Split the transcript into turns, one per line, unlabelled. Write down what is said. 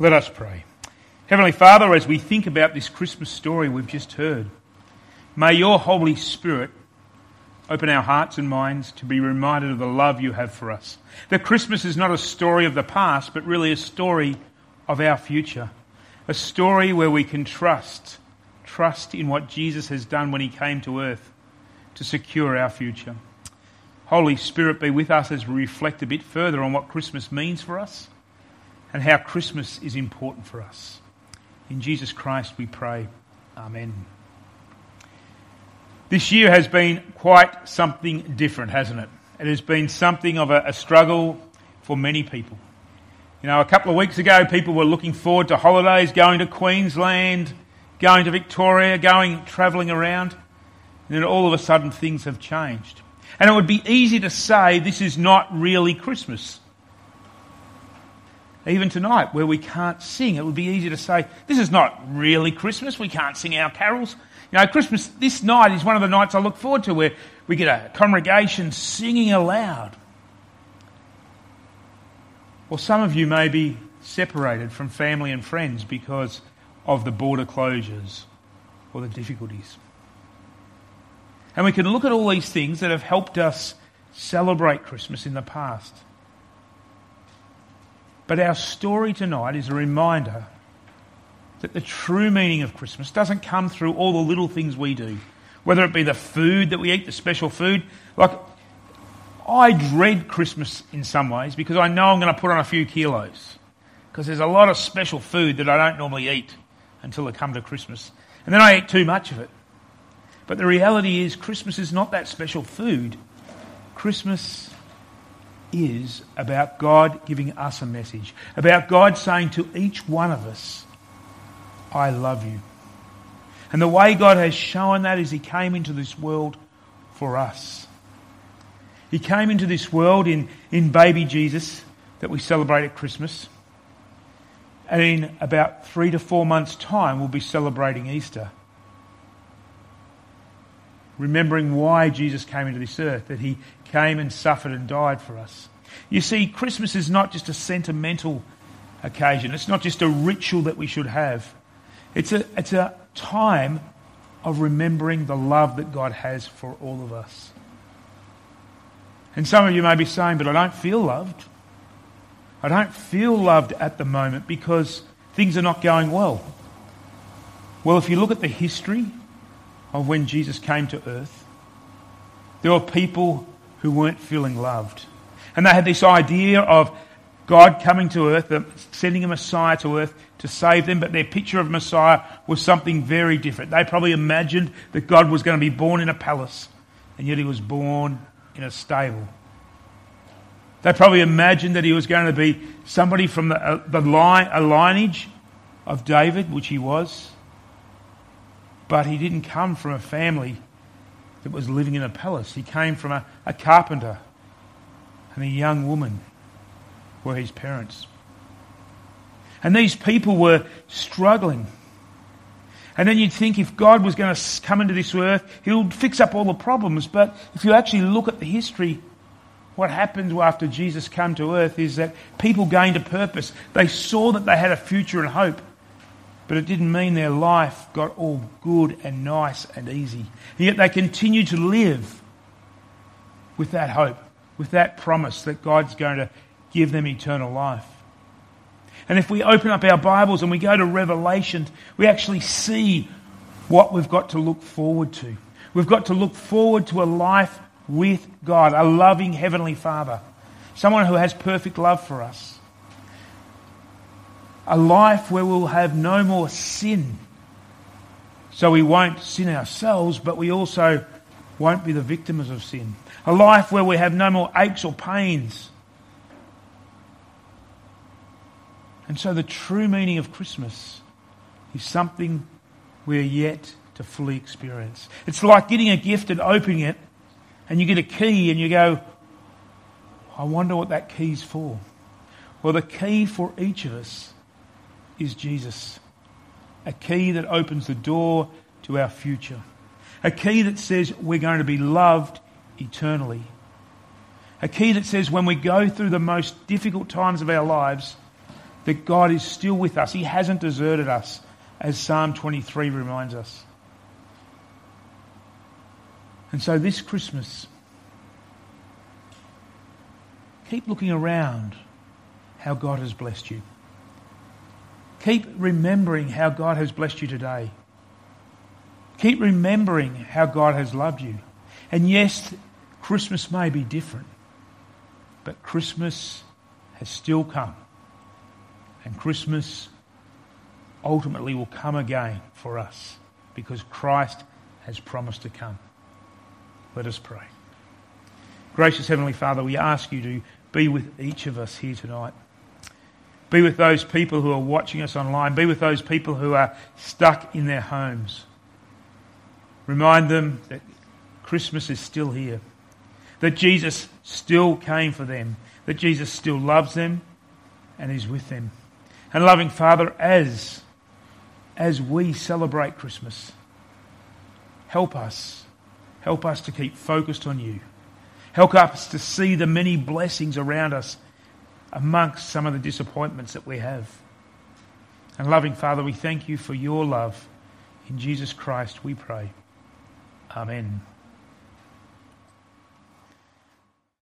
Let us pray. Heavenly Father, as we think about this Christmas story we've just heard, may your Holy Spirit open our hearts and minds to be reminded of the love you have for us. That Christmas is not a story of the past, but really a story of our future. A story where we can trust, trust in what Jesus has done when he came to earth to secure our future. Holy Spirit, be with us as we reflect a bit further on what Christmas means for us and how Christmas is important for us. In Jesus Christ we pray. Amen. This year has been quite something different, hasn't it? It has been something of a, a, struggle for many people. You know, a couple of weeks ago, people were looking forward to holidays, going to Queensland, going to Victoria, going travelling around. And then all of a sudden, things have changed. And it would be easy to say this is not really Christmas. Even tonight, where we can't sing, it would be easy to say, This is not really Christmas. We can't sing our carols. You know, Christmas, this night is one of the nights I look forward to where we get a congregation singing aloud. Well, some of you may be separated from family and friends because of the border closures or the difficulties. And we can look at all these things that have helped us celebrate Christmas in the past. But our story tonight is a reminder that the true meaning of Christmas doesn't come through all the little things we do, whether it be the food that we eat, the special food. Like, I dread Christmas in some ways because I know I'm going to put on a few kilos because there's a lot of special food that I don't normally eat until I come to Christmas. And then I eat too much of it. But the reality is, Christmas is not that special food. Christmas is about God giving us a message, about God saying to each one of us, I love you. And the way God has shown that is He came into this world for us. He came into this world in, in baby Jesus that we celebrate at Christmas. And in about three to four months' time, we'll be celebrating Easter. Remembering why Jesus came into this earth, that he came and suffered and died for us. You see, Christmas is not just a sentimental occasion, it's not just a ritual that we should have. It's a, it's a time of remembering the love that God has for all of us. And some of you may be saying, but I don't feel loved. I don't feel loved at the moment because things are not going well. Well, if you look at the history of when Jesus came to earth, there were people who weren't feeling loved. And they had this idea of God coming to earth, sending a Messiah to earth to save them, but their picture of Messiah was something very different. They probably imagined that God was going to be born in a palace, and yet he was born in a stable. They probably imagined that he was going to be somebody from the, uh, the line, a lineage of David, which he was. But he didn't come from a family that was living in a palace. He came from a, a carpenter and a young woman were his parents. And these people were struggling. And then you'd think if God was going to come into this earth, he'll fix up all the problems. But if you actually look at the history, what happened after Jesus came to earth is that people gained a purpose. They saw that they had a future and hope. But it didn't mean their life got all good and nice and easy. And yet they continued to live with that hope, with that promise that God's going to give them eternal life. And if we open up our Bibles and we go to Revelation, we actually see what we've got to look forward to. We've got to look forward to a life with God, a loving Heavenly Father, someone who has perfect love for us. A life where we'll have no more sin. So we won't sin ourselves, but we also won't be the victims of sin. A life where we have no more aches or pains And so the true meaning of Christmas is something we're yet to fully experience. It's like getting a gift and opening it, and you get a key and you go, I wonder what that key's for. Well, the key for each of us is Jesus. A key that opens the door to our future. A key that says we're going to be loved eternally. A key that says when we go through the most difficult times of our lives, that God is still with us. He hasn't deserted us, as Psalm 23 reminds us. And so this Christmas, keep looking around how God has blessed you. Keep remembering how God has blessed you today. Keep remembering how God has loved you. And yes, Christmas may be different, but Christmas has still come. And Christmas ultimately will come again for us because Christ has promised to come. Let us pray. Gracious Heavenly Father, we ask you to be with each of us here tonight. Be with those people who are watching us online. Be with those people who are stuck in their homes. Remind them that Christmas is still here, that Jesus still came for them, that Jesus still loves them and is with them. And loving Father, as, as we celebrate Christmas, help us. Help us to keep focused on you. Help us to see the many blessings around us amongst some of the disappointments that we have. And loving Father, we thank you for your love. In Jesus Christ we pray. Amen.